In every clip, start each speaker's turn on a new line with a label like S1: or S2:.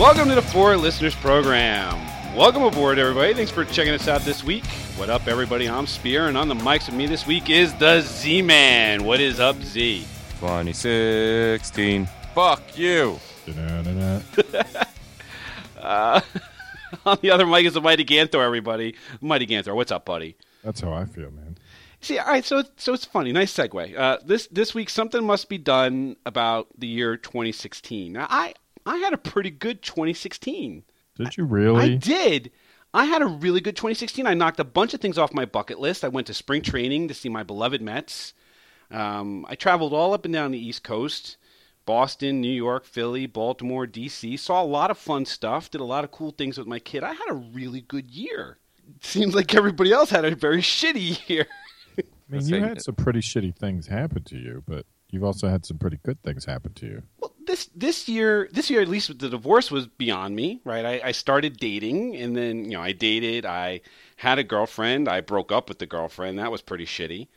S1: Welcome to the Four Listeners Program. Welcome aboard, everybody. Thanks for checking us out this week. What up, everybody? I'm Spear, and on the mics with me this week is the Z Man. What is up, Z?
S2: 2016. Fuck you.
S1: Uh, on the other mic is the Mighty Ganthor, everybody. Mighty Ganthor, what's up, buddy?
S3: That's how I feel, man.
S1: See, all right, so so it's funny. Nice segue. Uh, this this week, something must be done about the year 2016. Now, I I had a pretty good 2016.
S3: Did you really?
S1: I did. I had a really good 2016. I knocked a bunch of things off my bucket list. I went to spring training to see my beloved Mets. Um, I traveled all up and down the East Coast Boston, New York, Philly, Baltimore, D.C. Saw a lot of fun stuff. Did a lot of cool things with my kid. I had a really good year. Seems like everybody else had a very shitty year.
S3: I mean, you had some pretty shitty things happen to you, but you've also had some pretty good things happen to you.
S1: Well, this this year, this year at least, the divorce was beyond me, right? I, I started dating, and then you know, I dated. I had a girlfriend. I broke up with the girlfriend. That was pretty shitty.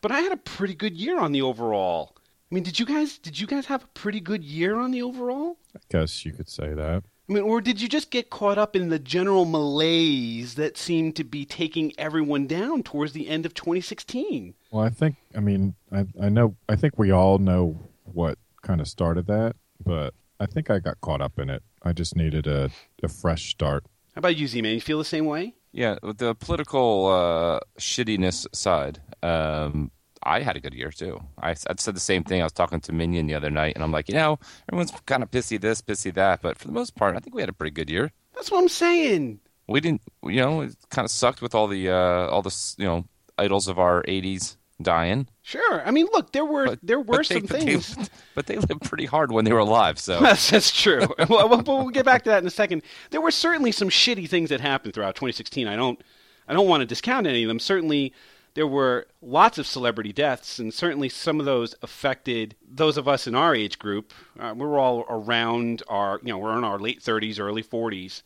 S1: But I had a pretty good year on the overall. I mean, did you guys did you guys have a pretty good year on the overall?
S3: I guess you could say that.
S1: I mean, or did you just get caught up in the general malaise that seemed to be taking everyone down towards the end of 2016?
S3: Well, I think, I mean, I, I know, I think we all know what kind of started that, but I think I got caught up in it. I just needed a, a fresh start.
S1: How about you, Z-Man? You feel the same way?
S2: Yeah, the political uh, shittiness aside, um, I had a good year too. I, I said the same thing. I was talking to Minion the other night, and I'm like, you know, everyone's kind of pissy this, pissy that, but for the most part, I think we had a pretty good year.
S1: That's what I'm saying.
S2: We didn't, you know, it kind of sucked with all the uh, all the you know idols of our '80s dying.
S1: Sure. I mean, look, there were
S2: But,
S1: there were
S2: they-
S1: some
S2: but
S1: things.
S2: They, but they lived pretty hard when they were alive. So
S1: That's, that's true. well, we'll, we'll get back to that in a second. There were certainly some shitty things that happened throughout 2016. I don't, I don't want to discount any of them. Certainly, there were lots of celebrity deaths, and certainly some of those affected those of us in our age group. Uh, we were all around our, you know, we're in our late 30s, early 40s,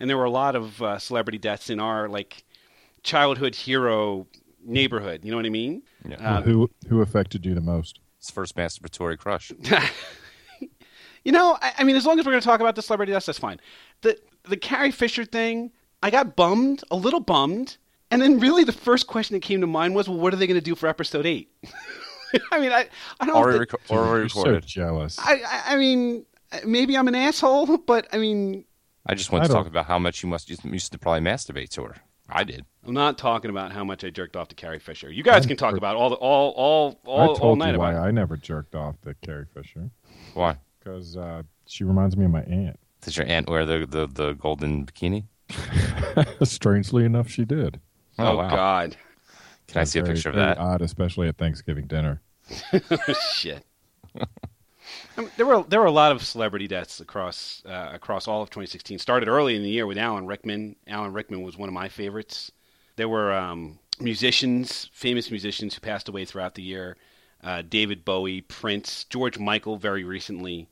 S1: and there were a lot of uh, celebrity deaths in our like childhood hero neighborhood. You know what I mean?
S2: Yeah.
S1: Uh,
S3: who who affected you the most?
S2: it's first masturbatory crush.
S1: You know, I, I mean, as long as we're going to talk about the celebrity deaths, that's fine. The the Carrie Fisher thing, I got bummed, a little bummed, and then really the first question that came to mind was, well, what are they going to do for episode eight? I mean, I I don't.
S2: Already,
S1: think-
S2: reco- already
S3: You're so jealous.
S1: I, I I mean, maybe I'm an asshole, but I mean,
S2: I just want to talk about how much you must you used to probably masturbate to her. I did.
S1: I'm not talking about how much I jerked off to Carrie Fisher. You guys
S3: I'm
S1: can talk
S3: sure-
S1: about all the all all
S3: I
S1: all,
S3: told
S1: all night
S3: you why
S1: about. it.
S3: I never jerked off to Carrie Fisher
S2: Why?
S3: because uh, she reminds me of my aunt.
S2: Did your aunt wear the, the, the golden bikini?
S3: Strangely enough, she did.
S1: Oh,
S2: wow.
S1: God,
S2: Can I see a picture of
S3: very
S2: that?
S3: Odd, especially at Thanksgiving dinner.
S1: shit. I mean, there were there were a lot of celebrity deaths across uh, across all of 2016. Started early in the year with Alan Rickman. Alan Rickman was one of my favorites. There were um, musicians, famous musicians who passed away throughout the year. Uh, David Bowie, Prince, George Michael, very recently,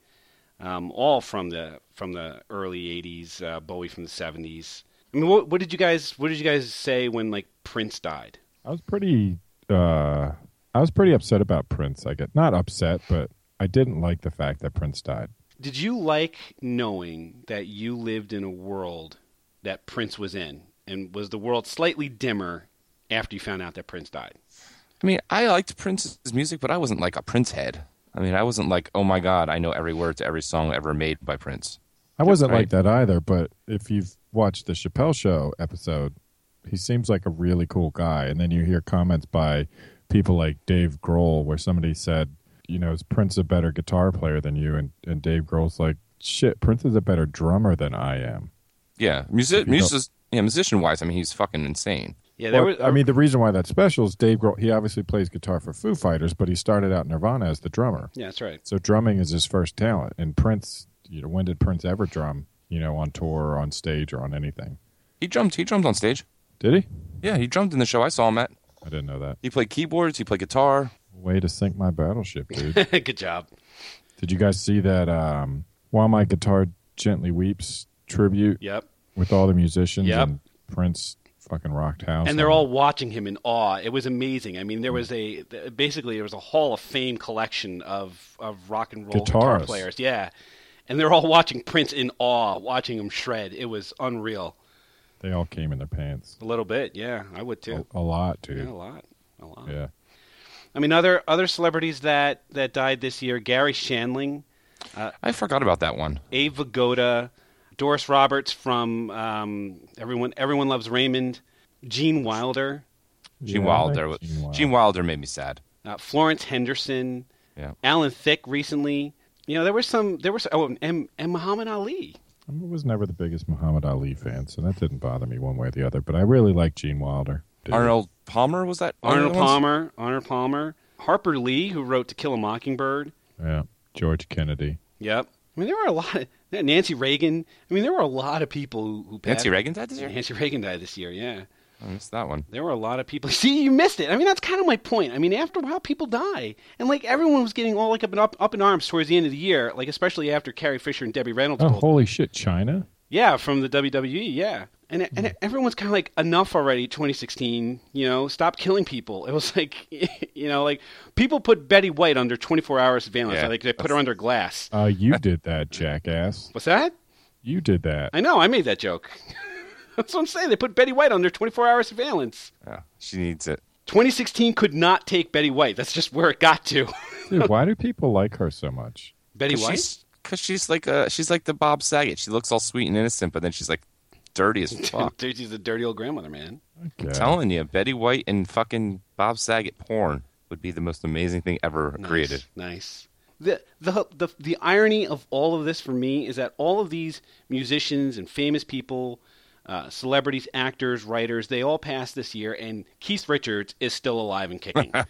S1: um, all from the from the early 80s. Uh, Bowie from the 70s. I mean, what, what did you guys what did you guys say when like Prince died?
S3: I was pretty uh I was pretty upset about Prince. I get not upset, but I didn't like the fact that Prince died.
S1: Did you like knowing that you lived in a world that Prince was in? And was the world slightly dimmer after you found out that Prince died?
S2: I mean, I liked Prince's music, but I wasn't like a Prince head. I mean, I wasn't like, oh my God, I know every word to every song ever made by Prince.
S3: I wasn't
S2: right.
S3: like that either, but if you've watched the Chappelle show episode, he seems like a really cool guy. And then you hear comments by people like Dave Grohl where somebody said, you know, is Prince a better guitar player than you? And, and Dave Grohl's like, shit, Prince is a better drummer than I am.
S2: Yeah, music,
S3: If you don't-
S2: music, yeah, musician wise, I mean, he's fucking insane.
S1: Yeah, there
S3: Well,
S1: was.
S3: I mean, uh, the reason why that's special is Dave Grohl, he obviously plays guitar for Foo Fighters, but he started out in Nirvana as the drummer.
S1: yeah, that's right.
S3: So drumming is his first talent. And Prince, you know, when did Prince ever drum, you know, on tour or on stage or on anything?
S2: He drummed. He drummed on stage.
S3: Did he?
S2: Yeah, he drummed in the show. I saw him at.
S3: I didn't know that.
S2: He played keyboards. He played guitar.
S3: Way to sink my battleship, dude.
S1: Good job.
S3: Did you guys see that um, While My Guitar Gently Weeps tribute
S1: Yep.
S3: with all the musicians
S1: Yep.
S3: and Prince fucking rocked house?
S1: And they're all watching him in awe. It was amazing. I mean, there was a basically there was a Hall of Fame collection of of rock and roll guitar players. Yeah, and they're all watching Prince in awe, watching him shred. It was unreal.
S3: They all came in their pants.
S1: A little bit, yeah, I would too.
S3: A, a lot,
S1: Yeah, a lot, a lot.
S3: Yeah.
S1: I mean, other other celebrities that that died this year: Garry Shandling,
S2: I forgot about that one.
S1: Abe Vigoda, Doris Roberts from um, everyone everyone loves Raymond, Gene Wilder,
S2: Gene
S3: Yeah, I like
S2: Wilder.
S3: Gene Wilder.
S2: Gene Wilder made me sad.
S1: uh, Florence Henderson,
S2: Yeah.
S1: Alan Thicke recently. You know, there were some. There was oh, and, and Muhammad Ali.
S3: I was never the biggest Muhammad Ali fan, so that didn't bother me one way or the other. But I really like Gene Wilder. Dude.
S2: Arnold Palmer was that?
S1: Arnold? Palmer, Arnold Palmer, Harper Lee, who wrote To Kill a Mockingbird.
S3: Yeah. George Kennedy.
S1: Yep. I mean, there were a lot. Of, Nancy Reagan. I mean, there were a lot of people who, who.
S2: Nancy Reagan died this year.
S1: Nancy Reagan died this year. Yeah.
S2: I missed that one.
S1: There were a lot of people. See, you missed it. I mean, that's kind of my point. I mean, after a while, people die, and like everyone was getting all like up and up, up in arms towards the end of the year, like especially after Carrie Fisher and Debbie Reynolds.
S3: Oh,
S1: pulled-
S3: holy shit, Chyna?
S1: Yeah, from the WWE. Yeah, and
S3: Hmm.
S1: and everyone's kind of like enough already. 2016. You know, stop killing people. It was like, you know, like people put Betty White under 24 hour surveillance.
S2: Yeah,
S1: like they put her under glass.
S3: Uh, you did that, jackass.
S1: What's that?
S3: You did that.
S1: I know. I made that joke. That's what I'm saying. They put Betty White under 24 hour surveillance.
S2: Yeah, she needs it.
S1: 2016 could not take Betty White. That's just where it got to.
S3: Dude, why do people like her so much?
S1: Betty White.
S2: Because she's like uh she's like the Bob Saget. She looks all sweet and innocent, but then she's like dirty as fuck.
S1: She's a dirty old grandmother, man.
S3: Okay.
S2: I'm telling you, Betty White and fucking Bob Saget porn would be the most amazing thing ever
S1: Nice,
S2: created.
S1: Nice. The, the the the irony of all of this for me is that all of these musicians and famous people, uh, celebrities, actors, writers, they all passed this year, and Keith Richards is still alive and kicking.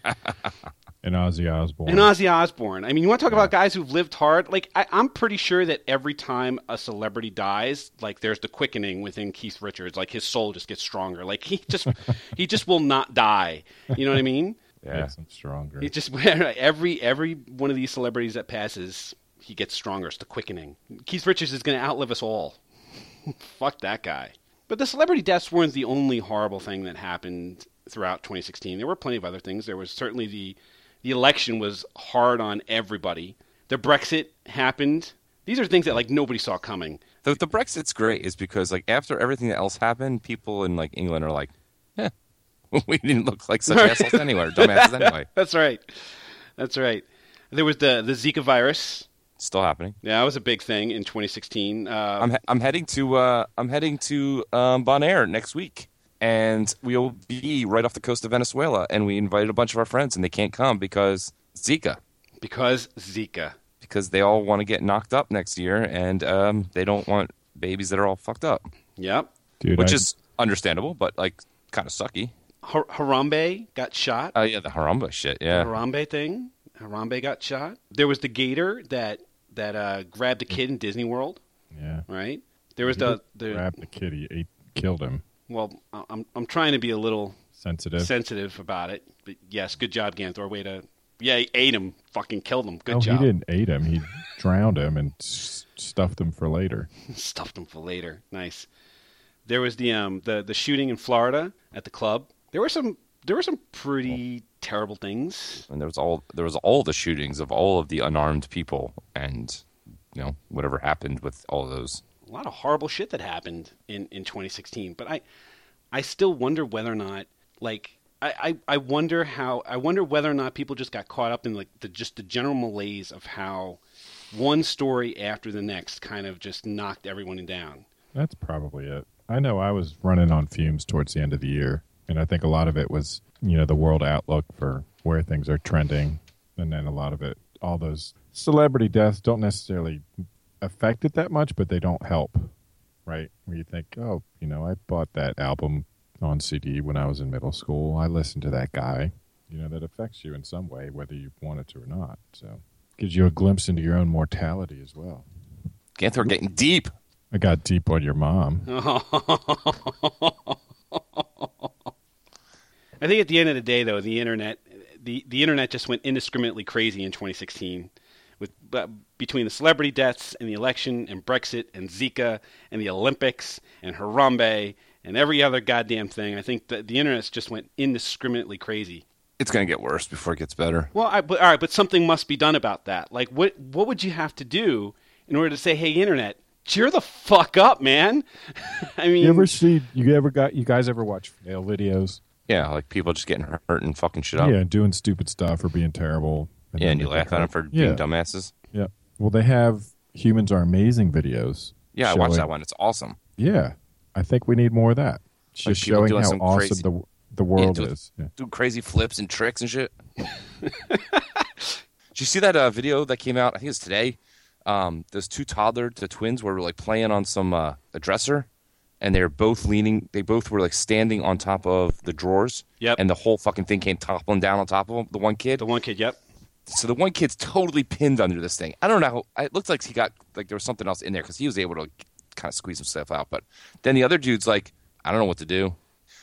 S3: And Ozzy Osbourne.
S1: and Ozzy Osbourne. I mean, you want to talk about guys who've lived hard? Like, I, I'm pretty sure that every time a celebrity dies, like there's the quickening within Keith Richards. Like his soul just gets stronger. Like he just he just will not die. You know what I mean?
S2: Yeah,
S3: him stronger.
S1: He just every every one of these celebrities that passes, he gets stronger. It's the quickening. Keith Richards is going to outlive us all. Fuck that guy. But the celebrity deaths weren't the only horrible thing that happened throughout 2016. There were plenty of other things. There was certainly the the election was hard on everybody. The Brexit happened. These are things that like nobody saw coming.
S2: the the Brexit's great is because like after everything else happened, people in like England are like, eh, we didn't look like such assholes anyway, or dumbasses anyway.
S1: That's right. That's right. There was the the Zika virus.
S2: Still happening.
S1: Yeah, that was a big thing in 2016. Uh,
S2: I'm he- I'm heading to uh, I'm heading to um, Bonaire next week, and we'll be right off the coast of Venezuela. And we invited a bunch of our friends, and they can't come because Zika,
S1: because Zika.
S2: because they all want to get knocked up next year, and um, they don't want babies that are all fucked up,
S1: Yep.
S3: Dude,
S2: which
S3: I-
S2: is understandable, but like kind of sucky.
S1: Har- Harambe got shot.
S2: Oh yeah, the Harambe shit. Yeah,
S1: Harambe thing. Harambe got shot. There was the gator that that uh, grabbed the kid in Disney World.
S3: yeah.
S1: Right. There was the the
S3: grabbed the kid. He ate, killed him.
S1: well. I'm I'm trying to be a little
S3: Sensitive.
S1: sensitive about it, but yes, good job, Ganthor. Way to yeah, he ate him, fucking killed him. Good
S3: oh,
S1: job.
S3: he didn't eat him. He drowned him and s- stuffed him for later.
S1: Stuffed him for later. Nice. There was the um the the shooting in Florida at the club. There were some there were some pretty terrible things.
S2: and there was all there was all the shootings of all of the unarmed people, and you know whatever happened with all of those.
S1: a lot of horrible shit that happened in, in 2016. But I, I still wonder whether or not, like, I, I, I wonder how, I wonder whether or not people just got caught up in like the just the general malaise of how one story after the next kind of just knocked everyone down.
S3: That's probably it. I know I was running on fumes towards the end of the year, and I think a lot of it was, you know, the world outlook for where things are trending, and then a lot of it, all those celebrity deaths don't necessarily affect it that much, but they don't help, right? Where you think, oh, you know, I bought that album on CD when I was in middle school. I listened to that guy. You know, that affects you in some way, whether you want it to or not. So, gives you a glimpse into your own mortality as well.
S2: Ganthor getting deep.
S3: I got deep on your mom.
S1: I think at the end of the day, though, the internet, the, the internet just went indiscriminately crazy in 2016, with uh, between the celebrity deaths and the election and Brexit and Zika and the Olympics and Harambe and every other goddamn thing. I think that the internet just went indiscriminately crazy.
S2: It's gonna get worse before it gets better.
S1: Well, I, but all right, but something must be done about that. Like, what what would you have to do in order to say, "Hey, internet, cheer the fuck up, man." I mean,
S3: You ever see? You ever got? You guys ever watch fail videos?
S2: Yeah, like people just getting hurt and fucking shit up.
S3: Yeah, doing stupid stuff or being terrible.
S2: Yeah, and you laugh at them for
S3: yeah.
S2: being dumbasses.
S3: Yeah. Well, they have humans are amazing videos.
S2: Yeah, I watched that one. It's awesome.
S3: Yeah, I think we need more of that. It's
S2: Like
S3: just showing how awesome
S2: crazy-
S3: the the world
S2: do-
S3: is. Yeah.
S2: Do crazy flips and tricks and shit. Did you see that uh, video that came out? I think it's today. Um, those two toddler, the twins, were like playing on some uh, a dresser, and they were both leaning. They both were like standing on top of the drawers.
S1: Yep.
S2: And the whole fucking thing came toppling down on top of them. The one kid.
S1: the one kid. Yep.
S2: so the one kid's totally pinned under this thing. I don't know. How, it looked like he got like there was something else in there because he was able to kind of squeeze himself out. But then the other dude's like, I don't know what to do.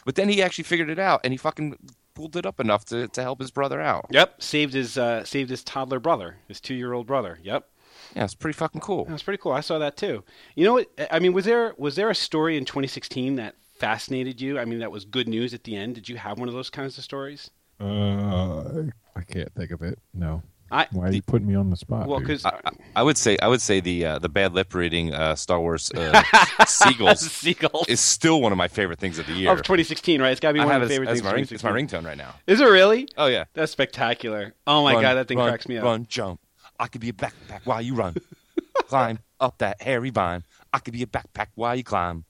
S2: But then he actually figured it out and he fucking pulled it up enough to, to help his brother out.
S1: Yep. Saved his uh, saved his toddler brother, his two year old brother. Yep.
S2: Yeah, it's pretty fucking cool.
S1: That's pretty cool. I saw that too. You know what? I mean, was there was there a story in 2016 that fascinated you? I mean, that was good news at the end. Did you have one of those kinds of stories?
S3: Uh, I can't think of it. No.
S1: I
S3: Why are you putting me on the spot?
S1: well because
S2: I, I, I would say I would say the uh, the bad lip reading uh, Star Wars uh, seagulls
S1: seagulls
S2: is still one of my favorite things of the year.
S1: of 2016, right? It's got to be
S2: I
S1: one of
S2: my
S1: favorite
S2: as
S1: things.
S2: my
S1: of
S2: ring, it's my
S1: 2016.
S2: ringtone right now.
S1: Is it really?
S2: Oh yeah.
S1: That's spectacular. Oh my
S2: Run,
S1: god, that thing
S2: run,
S1: cracks me up.
S2: Run, jump. I could be a backpack while you run. climb up that hairy vine. I could be a backpack while you climb.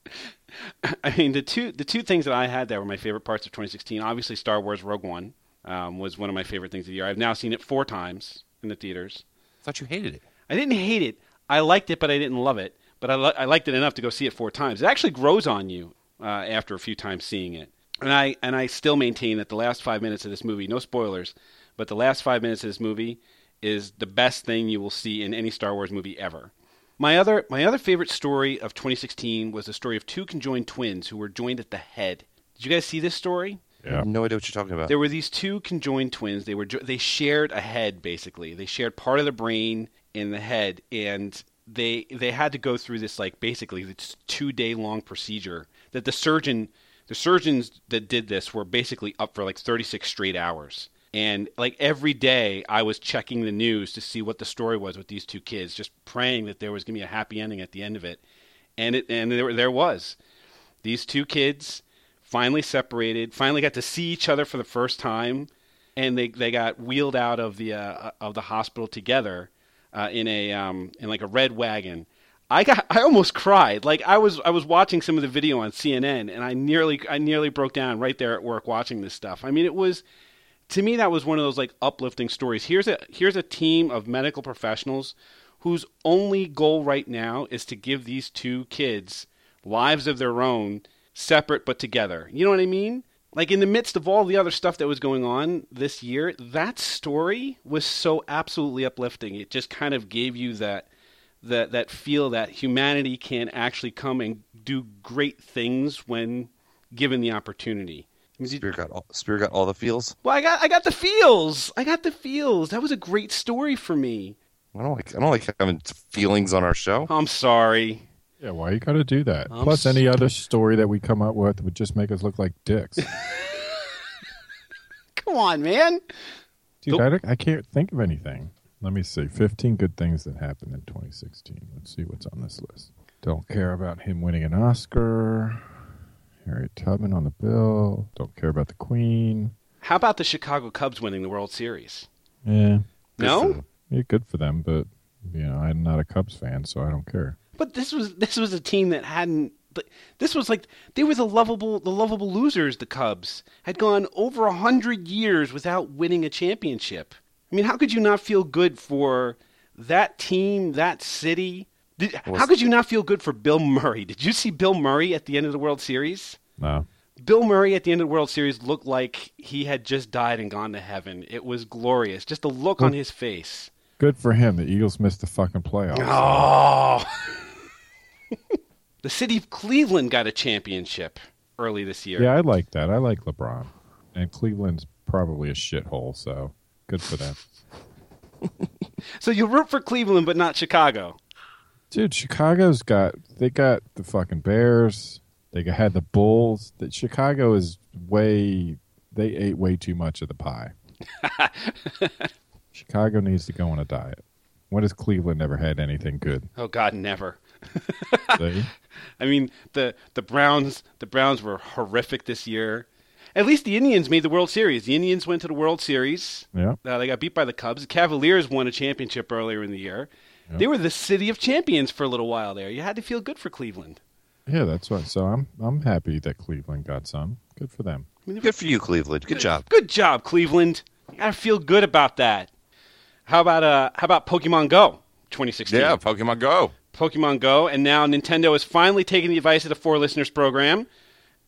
S1: I mean, the two the two things that I had that were my favorite parts of 2016. Obviously, Star Wars Rogue One um, was one of my favorite things of the year. I've now seen it four times in the theaters.
S2: I thought you hated it.
S1: I didn't hate it. I liked it, but I didn't love it. But I, li- I liked it enough to go see it four times. It actually grows on you uh, after a few times seeing it. And I and I still maintain that the last five minutes of this movie, no spoilers, but the last five minutes of this movie is the best thing you will see in any Star Wars movie ever. My other my other favorite story of 2016 was the story of two conjoined twins who were joined at the head. Did you guys see this story?
S2: I
S3: yeah.
S2: have no idea what you're talking about.
S1: There were these two conjoined twins. They were jo- they shared a head basically. They shared part of the brain in the head, and they they had to go through this like basically this two day long procedure that the surgeon the surgeons that did this were basically up for like 36 straight hours. And like every day, I was checking the news to see what the story was with these two kids, just praying that there was going to be a happy ending at the end of it. And it and there there was. These two kids finally separated, finally got to see each other for the first time, and they they got wheeled out of the uh, of the hospital together uh, in a um, in like a red wagon. I got I almost cried. Like I was I was watching some of the video on CNN, and I nearly I nearly broke down right there at work watching this stuff. I mean, it was to me that was one of those like uplifting stories. Here's a here's a team of medical professionals whose only goal right now is to give these two kids lives of their own, separate but together. You know what I mean? Like in the midst of all the other stuff that was going on this year, that story was so absolutely uplifting. It just kind of gave you that that that feel that humanity can actually come and do great things when given the opportunity. I mean, did-
S2: got all, Spirit got all the feels.
S1: well, I got I got the feels. I got the feels. That was a great story for me.
S2: I don't like I don't like having feelings on our show.
S1: I'm sorry.
S3: Yeah, why you got to do that?
S1: I'm
S3: Plus,
S1: s-
S3: any other story that we come up with would just make us look like dicks.
S1: Come on, man.
S3: Dude,
S1: Nope.
S3: I, I can't think of anything. Let me see. 15 good things that happened in 2016. Let's see what's on this list. Don't care about him winning an Oscar. Harriet Tubman on the bill. Don't care about the Queen.
S1: How about the Chicago Cubs winning the World Series?
S3: Yeah,
S1: no?
S3: yeah, good for them, but you know, I'm not a Cubs fan, so I don't care.
S1: But this was this was a team that hadn't. This was like they were the lovable the lovable losers. The Cubs had gone over a hundred years without winning a championship. I mean, how could you not feel good for that team, that city? Did,
S2: Was-
S1: how could you not feel good for Bill Murray? Did you see Bill Murray at the end of the World Series?
S3: No,
S1: Bill Murray at the end of the World Series looked like he had just died and gone to heaven. It was glorious. Just the look on his face.
S3: good for him. The Eagles missed the fucking playoffs.
S1: Oh. the city of Cleveland got a championship early this year.
S3: Yeah, I like that. I like LeBron, and Cleveland's probably a shithole, so good for them.
S1: So you root for Cleveland but not Chicago.
S3: Dude, Chicago's got they got the fucking Bears. They had the Bulls. That Chicago is way they ate way too much of the pie. Chicago needs to go on a diet. When has Cleveland ever had anything good?
S1: Oh God, never. I mean, the the Browns the Browns were horrific this year. At least the Indians made the World Series. The Indians went to the World Series.
S3: yeah.
S1: Uh, they got beat by the Cubs. The Cavaliers won a championship earlier in the year. They were the city of champions for a little while there. You had to feel good for Cleveland.
S3: Yeah, that's right. So I'm I'm happy that Cleveland got some. Good for them.
S4: Good for you, Cleveland. Good job.
S1: Good job, Cleveland. I feel good about that. How about uh how about Pokemon Go 2016?
S2: Yeah, Pokemon Go.
S1: Pokemon Go, and now Nintendo has finally taken the advice of the Four Listeners program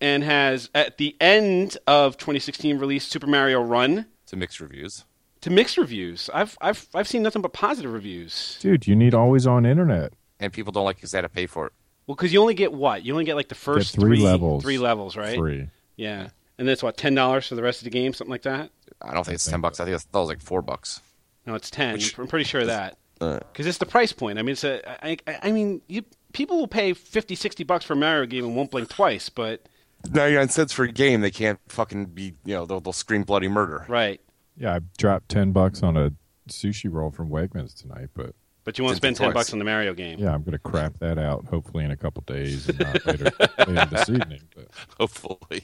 S1: and has at the end of 2016 released Super Mario Run
S2: To mixed reviews.
S1: To mixed reviews. I've I've I've seen nothing but positive reviews.
S3: Dude, you need always on internet.
S2: And people don't like because they had to pay for it.
S1: Well, because you only get what? You only get like the first
S3: three levels.
S1: Three levels, right?
S3: Three.
S1: Yeah, and that's what ten dollars for the rest of the game, something like that.
S2: I don't think it's ten bucks. I think it's, that was like four bucks.
S1: No, it's ten.
S2: Which-
S1: I'm pretty sure of that
S4: Uh,
S1: because it's the price point. I mean, it's a. I, I, I mean, you people will pay 50, 60 bucks for a Mario game and won't blink twice, but
S2: Ninety nine cents for a game. They can't fucking be. You know, they'll, they'll scream bloody murder.
S1: right.
S3: Yeah, I dropped ten bucks on a sushi roll from Wegmans tonight, but
S1: But you won't spend ten bucks on the Mario game.
S3: yeah, I'm gonna crap that out hopefully in a couple days and not later later this evening. But
S2: Hopefully.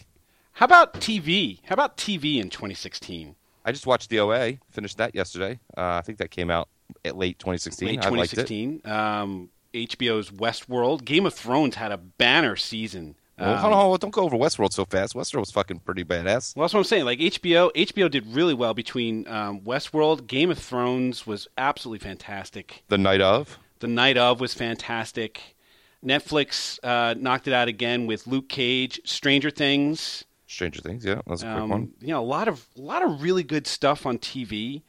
S1: How about TV? How about TV in 2016?
S2: I just watched the OA. Finished that yesterday. Uh, I think that came out at late 2016.
S1: Late
S2: I liked it.
S1: 2016. Um, HBO's Westworld. Game of Thrones had a banner season. Um,
S2: hold on, hold on, don't go over Westworld so fast. Westworld was fucking pretty badass.
S1: Well, that's what I'm saying. Like HBO, HBO did really well between um, Westworld. Game of Thrones was absolutely fantastic.
S2: The night of.
S1: The Night of was fantastic. Netflix uh, knocked it out again with Luke Cage, Stranger Things.
S2: Stranger Things, yeah, that's was a quick
S1: Um,
S2: one.
S1: You know, a lot of a lot of really good stuff on TV.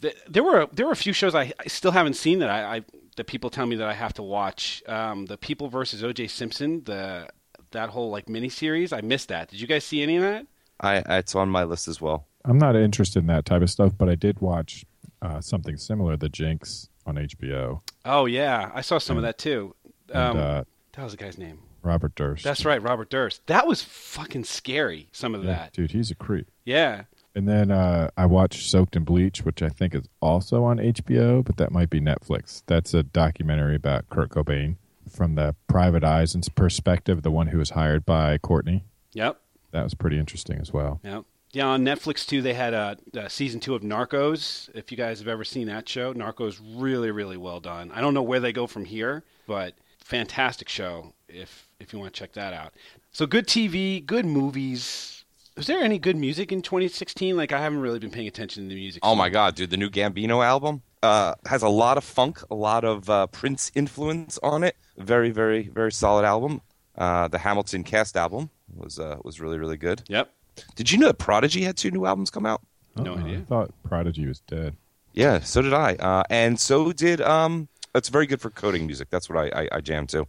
S1: Th- There were there were a few shows I, I still haven't seen that I, I that people tell me that I have to watch. Um, the People versus O.J. Simpson, the that whole like miniseries. I missed that. Did you guys see any of that?
S2: I, it's on my list as well.
S3: I'm not interested in that type of stuff. But I did watch uh, something similar, The Jinx, on HBO.
S1: Oh yeah, I saw some of that too. Um,
S3: And uh,
S1: that was the guy's name.
S3: Robert Durst.
S1: That's right, Robert Durst. That was fucking scary. Some of
S3: Yeah,
S1: that.
S3: dude. He's a creep.
S1: Yeah.
S3: And then uh, I watched Soaked in Bleach, which I think is also on HBO, but that might be Netflix. That's a documentary about Kurt Cobain from the private eyes and perspective, the one who was hired by Courtney.
S1: Yep.
S3: That was pretty interesting as well.
S1: Yep. Yeah, on Netflix too, they had a, a season two of Narcos. If you guys have ever seen that show, Narcos really, really well done. I don't know where they go from here, but fantastic show. If if you want to check that out, so good TV, good movies. Was there any good music in 2016? Like I haven't really been paying attention to the music.
S2: Oh my god, dude! The new Gambino album uh, has a lot of funk, a lot of uh, Prince influence on it. Very, very, very solid album. Uh, the Hamilton Cast album was uh, was really, really good.
S1: Yep.
S2: Did you know that Prodigy had two new albums come out?
S1: No
S3: Uh-uh,
S1: idea.
S3: I thought Prodigy was dead.
S2: Yeah, so did I, uh, and so did. Um, it's very good for coding music. That's what I, I, I jam to.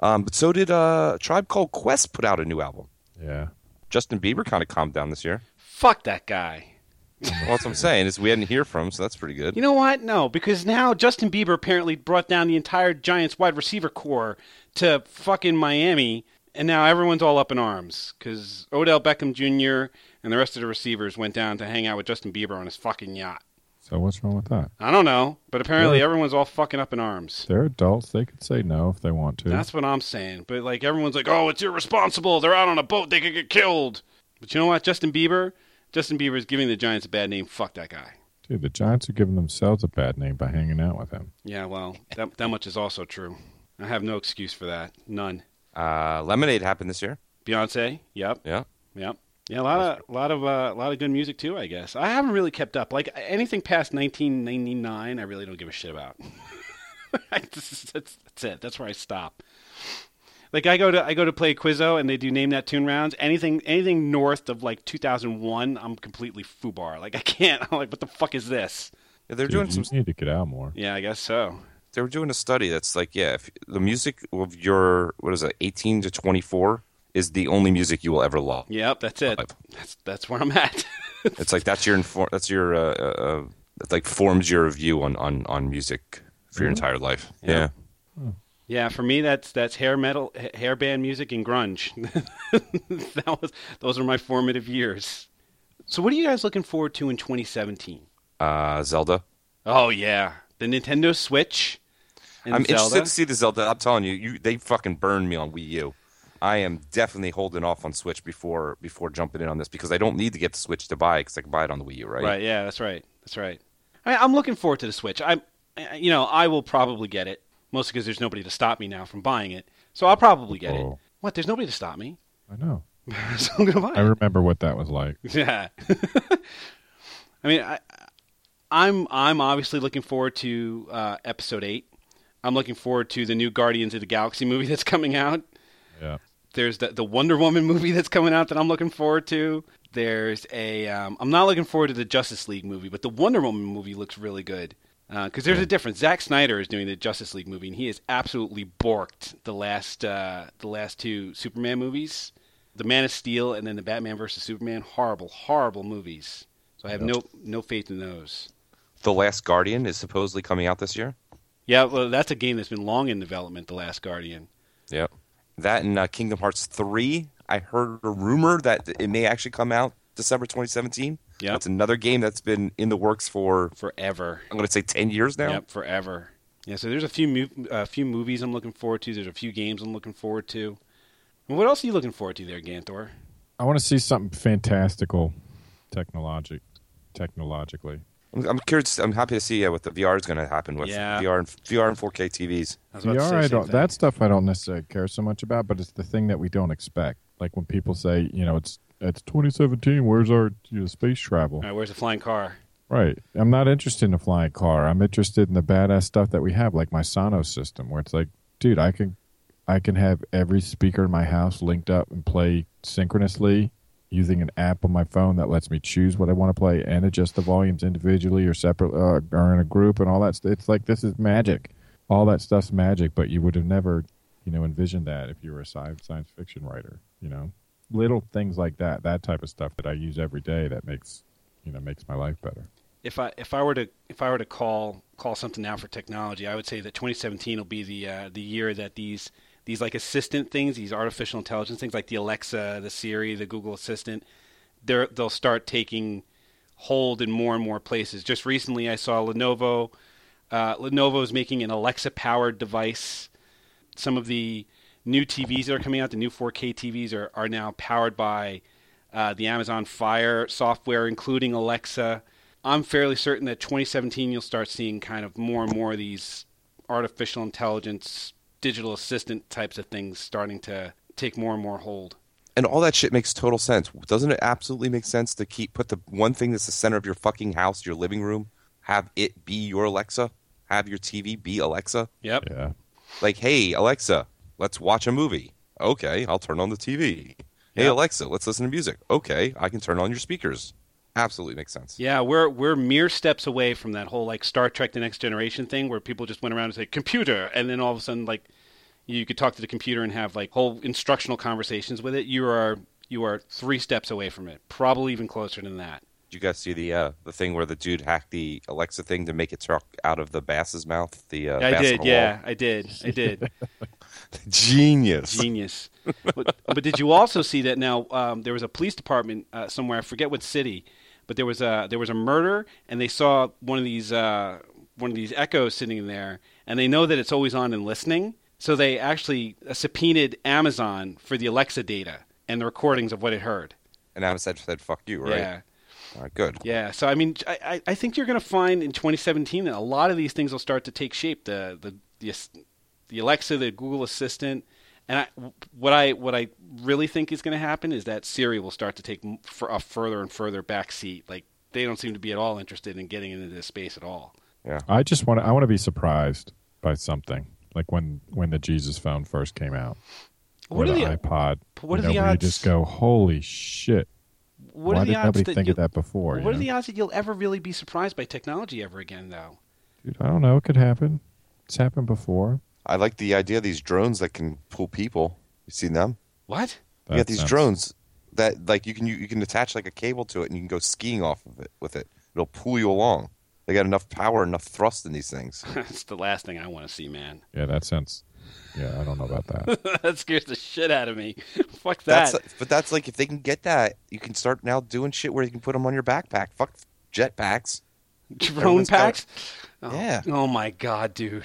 S2: Um, but so did uh, Tribe Called Quest put out a new album.
S3: Yeah.
S2: Justin Bieber kind of calmed down this year.
S1: Fuck that guy.
S2: Well, that's what I'm saying is we hadn't hear from so that's pretty good.
S1: You know what? No, because now Justin Bieber apparently brought down the entire Giants wide receiver corps to fucking Miami, and now everyone's all up in arms because Odell Beckham Jr. and the rest of the receivers went down to hang out with Justin Bieber on his fucking yacht.
S3: So what's wrong with that?
S1: I don't know, but apparently
S3: Yeah.
S1: everyone's all fucking up in arms.
S3: They're adults. They could say no if they want to.
S1: That's what I'm saying. But like everyone's like, "Oh, it's irresponsible. They're out on a boat. They could get killed." But you know what? Justin Bieber, Justin Bieber is giving the Giants a bad name. Fuck that guy.
S3: Dude, the Giants are giving themselves a bad name by hanging out with him.
S1: Yeah, well, that that much is also true. I have no excuse for that. None.
S2: Uh, Lemonade happened this year.
S1: Beyonce. Yep.
S2: Yeah.
S1: Yep. Yeah, a lot of a lot of uh, a lot of good music too. I guess I haven't really kept up. Like anything past 1999, I really don't give a shit about. that's, that's, that's it. That's where I stop. Like I go to I go to play Quizzo and they do name that tune rounds. Anything anything north of like 2001, I'm completely foobar. Like I can't. I'm like, what the fuck is this?
S2: Yeah, they're
S3: Dude,
S2: doing
S3: you
S2: some.
S3: need to get out more.
S1: Yeah, I guess so.
S2: They were doing a study that's like, yeah, if the music of your what is it, 18 to 24 is the only music you will ever love.
S1: Yep, that's it.
S2: Five.
S1: That's that's where I'm at.
S2: It's like that's your inform. That's your. Uh, uh, uh, it like forms your view on on on music for your entire life.
S1: Yeah.
S2: Yeah.
S1: Yeah, for me, that's that's hair metal, hair band music, and grunge. that was those are my formative years. So, what are you guys looking forward to in 2017?
S2: Uh, Zelda.
S1: Oh yeah, the Nintendo Switch. And
S2: I'm
S1: Zelda.
S2: interested to see the Zelda. I'm telling you, you they fucking burned me on Wii U. I am definitely holding off on Switch before before jumping in on this because I don't need to get the Switch to buy because I can buy it on the Wii U, right?
S1: Right. Yeah, that's right. That's right. I mean, I'm looking forward to the Switch. I'm, you know, I will probably get it mostly because there's nobody to stop me now from buying it. So I'll probably get it.
S3: Oh.
S1: What? There's nobody to stop me.
S3: I know.
S1: so I'm gonna buy
S3: I
S1: it.
S3: remember what that was like.
S1: Yeah. I mean, I, I'm I'm obviously looking forward to uh, episode eight. I'm looking forward to the new Guardians of the Galaxy movie that's coming out.
S3: Yeah.
S1: There's the the Wonder Woman movie that's coming out that I'm looking forward to. There's a um, I'm not looking forward to the Justice League movie, but the Wonder Woman movie looks really good. Because there's a difference. Zack Snyder is doing the Justice League movie, and he has absolutely borked the last uh, the last two Superman movies, the Man of Steel, and then the Batman versus Superman. Horrible, horrible movies. So I have no no faith in those.
S2: The Last Guardian is supposedly coming out this year.
S1: Yeah, well, that's a game that's been long in development. The Last Guardian.
S2: Yep. That and uh, Kingdom Hearts 3. I heard a rumor that it may actually come out December 2017.
S1: Yeah,
S2: That's another game that's been in the works for,
S1: Forever.
S2: I'm going to say 10 years now.
S1: Yep, forever. Yeah, so there's a few mu- uh, few movies I'm looking forward to. There's a few games I'm looking forward to. And what else are you looking forward to there, Ganthor?
S3: I want to see something fantastical, technologic, technologically.
S2: I'm, I'm curious. I'm happy to see uh, what the VR is going to happen with
S1: Yeah.
S2: VR and VR and 4K TVs.
S1: I was about to say
S3: VR, I don't. That stuff I don't necessarily care so much about, but it's the thing that we don't expect. Like when people say, you know, it's it's 2017. Where's our you know, space travel?
S1: Right, where's the flying car?
S3: Right. I'm not interested in a flying car. I'm interested in the badass stuff that we have, like my Sonos system, where it's like, dude, I can, I can have every speaker in my house linked up and play synchronously using an app on my phone that lets me choose what I want to play and adjust the volumes individually or separate uh, or in a group and all that. It's like this is magic. All that stuff's magic, but you would have never, you know, envisioned that if you were a sci- science fiction writer. You know, little things like that, that type of stuff that I use every day that makes, you know, makes my life better.
S1: If I if I were to if I were to call call something out for technology, I would say that 2017 will be the uh, the year that these these like assistant things, these artificial intelligence things, like the Alexa, the Siri, the Google Assistant, they're, they'll start taking hold in more and more places. Just recently, I saw Lenovo. Uh, Lenovo is making an Alexa powered device. Some of the new TVs that are coming out, the new 4K TVs, are, are now powered by uh, the Amazon Fire software, including Alexa. I'm fairly certain that 2017 you'll start seeing kind of more and more of these artificial intelligence, digital assistant types of things starting to take more and more hold.
S2: And all that shit makes total sense. Doesn't it absolutely make sense to keep put the one thing that's the center of your fucking house, your living room, have it be your Alexa? Have your TV be Alexa?
S1: Yep.
S3: Yeah.
S2: Like, hey, Alexa, let's watch a movie. Okay, I'll turn on the TV. Hey, Alexa, let's listen to music. Okay, I can turn on your speakers. Absolutely makes sense.
S1: Yeah, we're we're mere steps away from that whole like Star Trek: The Next Generation thing, where people just went around and say computer, and then all of a sudden like you could talk to the computer and have like whole instructional conversations with it. You are you are three steps away from it, probably even closer than that.
S2: Did you guys see the uh, the thing where the dude hacked the Alexa thing to make it talk out of the bass's mouth? The uh,
S1: I
S2: bass
S1: did, yeah, I did, I did.
S2: wall? Genius.
S1: Genius. but, but did you also see that now? Um, there was a police department uh, somewhere. I forget what city, but there was a there was a murder, and they saw one of these uh, one of these echoes sitting in there, and they know that it's always on and listening. So they actually uh, subpoenaed Amazon for the Alexa data and the recordings of what it heard.
S2: And Amazon said, "Fuck you," right?
S1: Yeah,
S2: All right, good.
S1: yeah. So I mean, I, I- I think you're going to find in 2017 that a lot of these things will start to take shape. The the the, As- the Alexa, the Google Assistant, and I, what I what I really think is going to happen is that Siri will start to take for a further and further back seat. Like they don't seem to be at all interested in getting into this space at all.
S3: Yeah, I just want to, I want to be surprised by something like when when the Jesus phone first came out
S1: What
S3: or
S1: are
S3: the,
S1: the
S3: iPod.
S1: what
S3: you
S1: are the
S3: know, where
S1: odds-
S3: you just go, holy shit!
S1: what
S3: Why
S1: are the
S3: did
S1: odds
S3: nobody
S1: that
S3: think of that before?
S1: What are
S3: know?
S1: the odds that you'll ever really be surprised by technology ever again, though?
S3: Dude, I don't know. It could happen. It's happened before.
S2: I like the idea of these drones that can pull people. You seen them?
S1: What?
S2: you got these
S3: sounds-
S2: drones that like you can you, you can attach like a cable to it and you can go skiing off of it with it. It'll pull you along. They got enough power, enough thrust in these things.
S1: That's the last thing I want to see, man.
S3: Yeah, that sounds. Yeah, I don't know about that.
S1: that scares the shit out of me. Fuck that.
S2: That's but that's like if they can get that, you can start now doing shit where you can put them on your backpack. Fuck jetpacks.
S1: Drone
S2: Everyone's got-
S1: packs. Oh,
S2: Yeah.
S1: Oh my god, dude.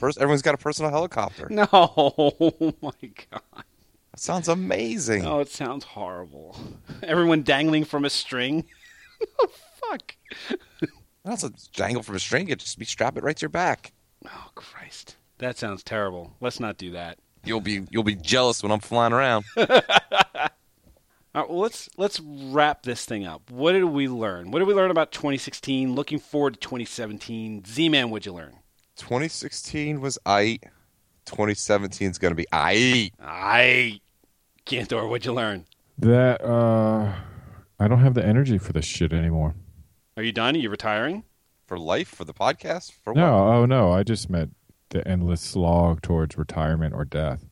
S2: First, everyone's got a personal helicopter.
S1: No. Oh my god.
S2: That sounds amazing.
S1: Oh, it sounds horrible. Everyone dangling from a string. oh, fuck.
S2: That's a jangle from a string. You just be strap it right to your back.
S1: Oh Christ. That sounds terrible. Let's not do that.
S2: You'll be you'll be jealous when I'm flying around.
S1: All right, well, let's let's wrap this thing up. What did we learn? What did we learn about 2016? Looking forward to 2017. Z-Man, what'd you learn?
S2: 2016 was I. 2017 is going to be I.
S1: I Ganthor, what'd you learn?
S3: That uh, I don't have the energy for this shit anymore.
S1: Are you done? Are you retiring?
S2: For life? For the podcast? For what?
S3: No, oh no, I just meant the endless slog towards retirement or death.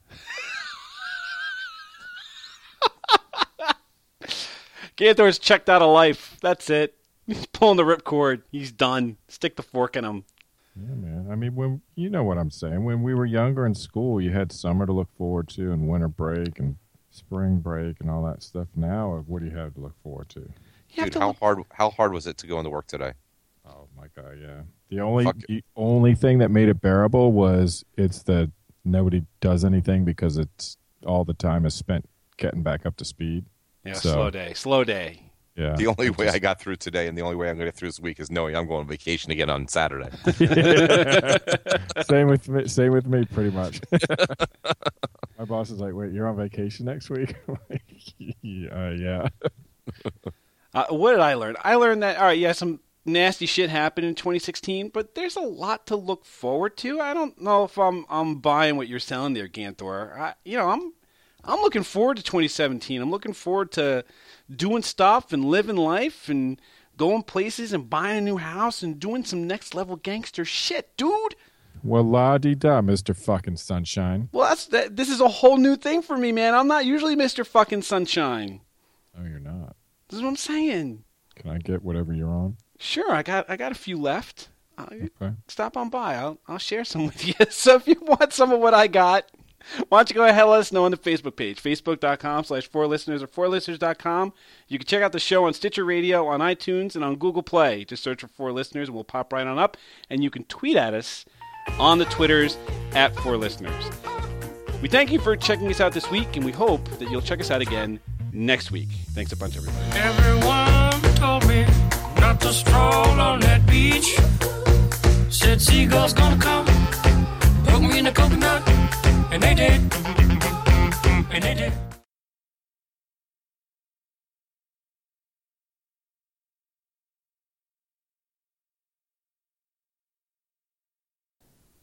S1: Ganthor's checked out of life. That's it. He's pulling the ripcord. He's done. Stick the fork in him.
S3: Yeah, man. I mean, when you know what I'm saying. When we were younger in school, you had summer to look forward to, and winter break, and spring break, and all that stuff. Now, what do you have to look forward to?
S1: You have
S2: Dude,
S1: to
S2: how
S1: look-
S2: hard how hard was it to go into work today?
S3: Oh my god, yeah. The only the only thing that made it bearable was it's the nobody does anything because it's all the time is spent getting back up to speed.
S1: Yeah,
S3: So-
S1: slow day. Slow day.
S3: Yeah.
S2: The only way I got through today and the only way I'm going to get through this week is knowing I'm going on vacation again on Saturday.
S3: same with me. Same with me, pretty much. My boss is like, "Wait, you're on vacation next week?" I'm like, yeah, uh, yeah.
S1: Uh, what did I learn? I learned that all right, yeah, some nasty shit happened in 2016, but there's a lot to look forward to. I don't know if I'm I'm buying what you're selling there, Ganthor. I, you know, I'm I'm looking forward to 2017. I'm looking forward to doing stuff and living life and going places and buying a new house and doing some next level gangster shit, dude.
S3: Well, la di da, Mister Fucking Sunshine.
S1: Well, that's that. This is a whole new thing for me, man. I'm not usually Mr. Fucking Sunshine.
S3: Oh, you're not.
S1: This is what I'm saying.
S3: Can I get whatever you're on?
S1: Sure, I got I got a few left.
S3: Okay.
S1: stop on by. I'll I'll share some with you. So if you want some of what I got, why don't you go ahead and let us know on the Facebook page, facebook.com slash four listeners or fourlisteners.com. You can check out the show on Stitcher Radio, on iTunes, and on Google Play. Just search for four listeners and we'll pop right on up. And you can tweet at us on the Twitters at four listeners. We thank you for checking us out this week, and we hope that you'll check us out again next week. Thanks a bunch, everybody.
S5: Everyone told me not to stroll on that beach. Said seagulls gonna come, poke me in the coconut, and they did. And they did.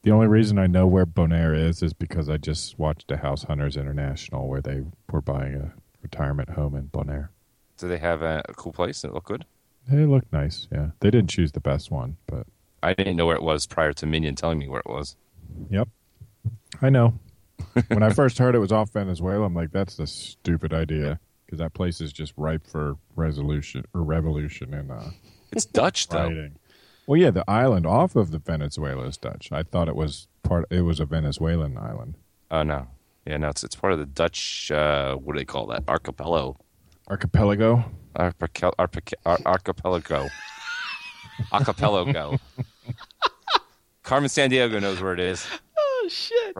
S3: The only reason I know where Bonaire is is because I just watched a House Hunters International where they were buying a retirement home in Bonaire.
S2: Do they have a, a cool place that look good?
S3: They looked nice. Yeah, they didn't choose the best one, but
S2: I didn't know where it was prior to Minion telling me where it was.
S3: yep, I know. When I first heard it was off Venezuela, I'm like, that's a stupid idea because that place is just ripe for resolution or revolution and uh,
S2: It's Dutch though.
S3: Well, yeah, the island off of the Venezuela is Dutch. I thought it was part. It was a Venezuelan island.
S2: Oh no, yeah, no, it's it's part of the Dutch. Uh, what do they call that? Archipelago.
S3: Archipelago.
S2: Archipel- archipe- ar- archipelago. Archipelago. Carmen Sandiego knows where it is.
S1: Oh, shit.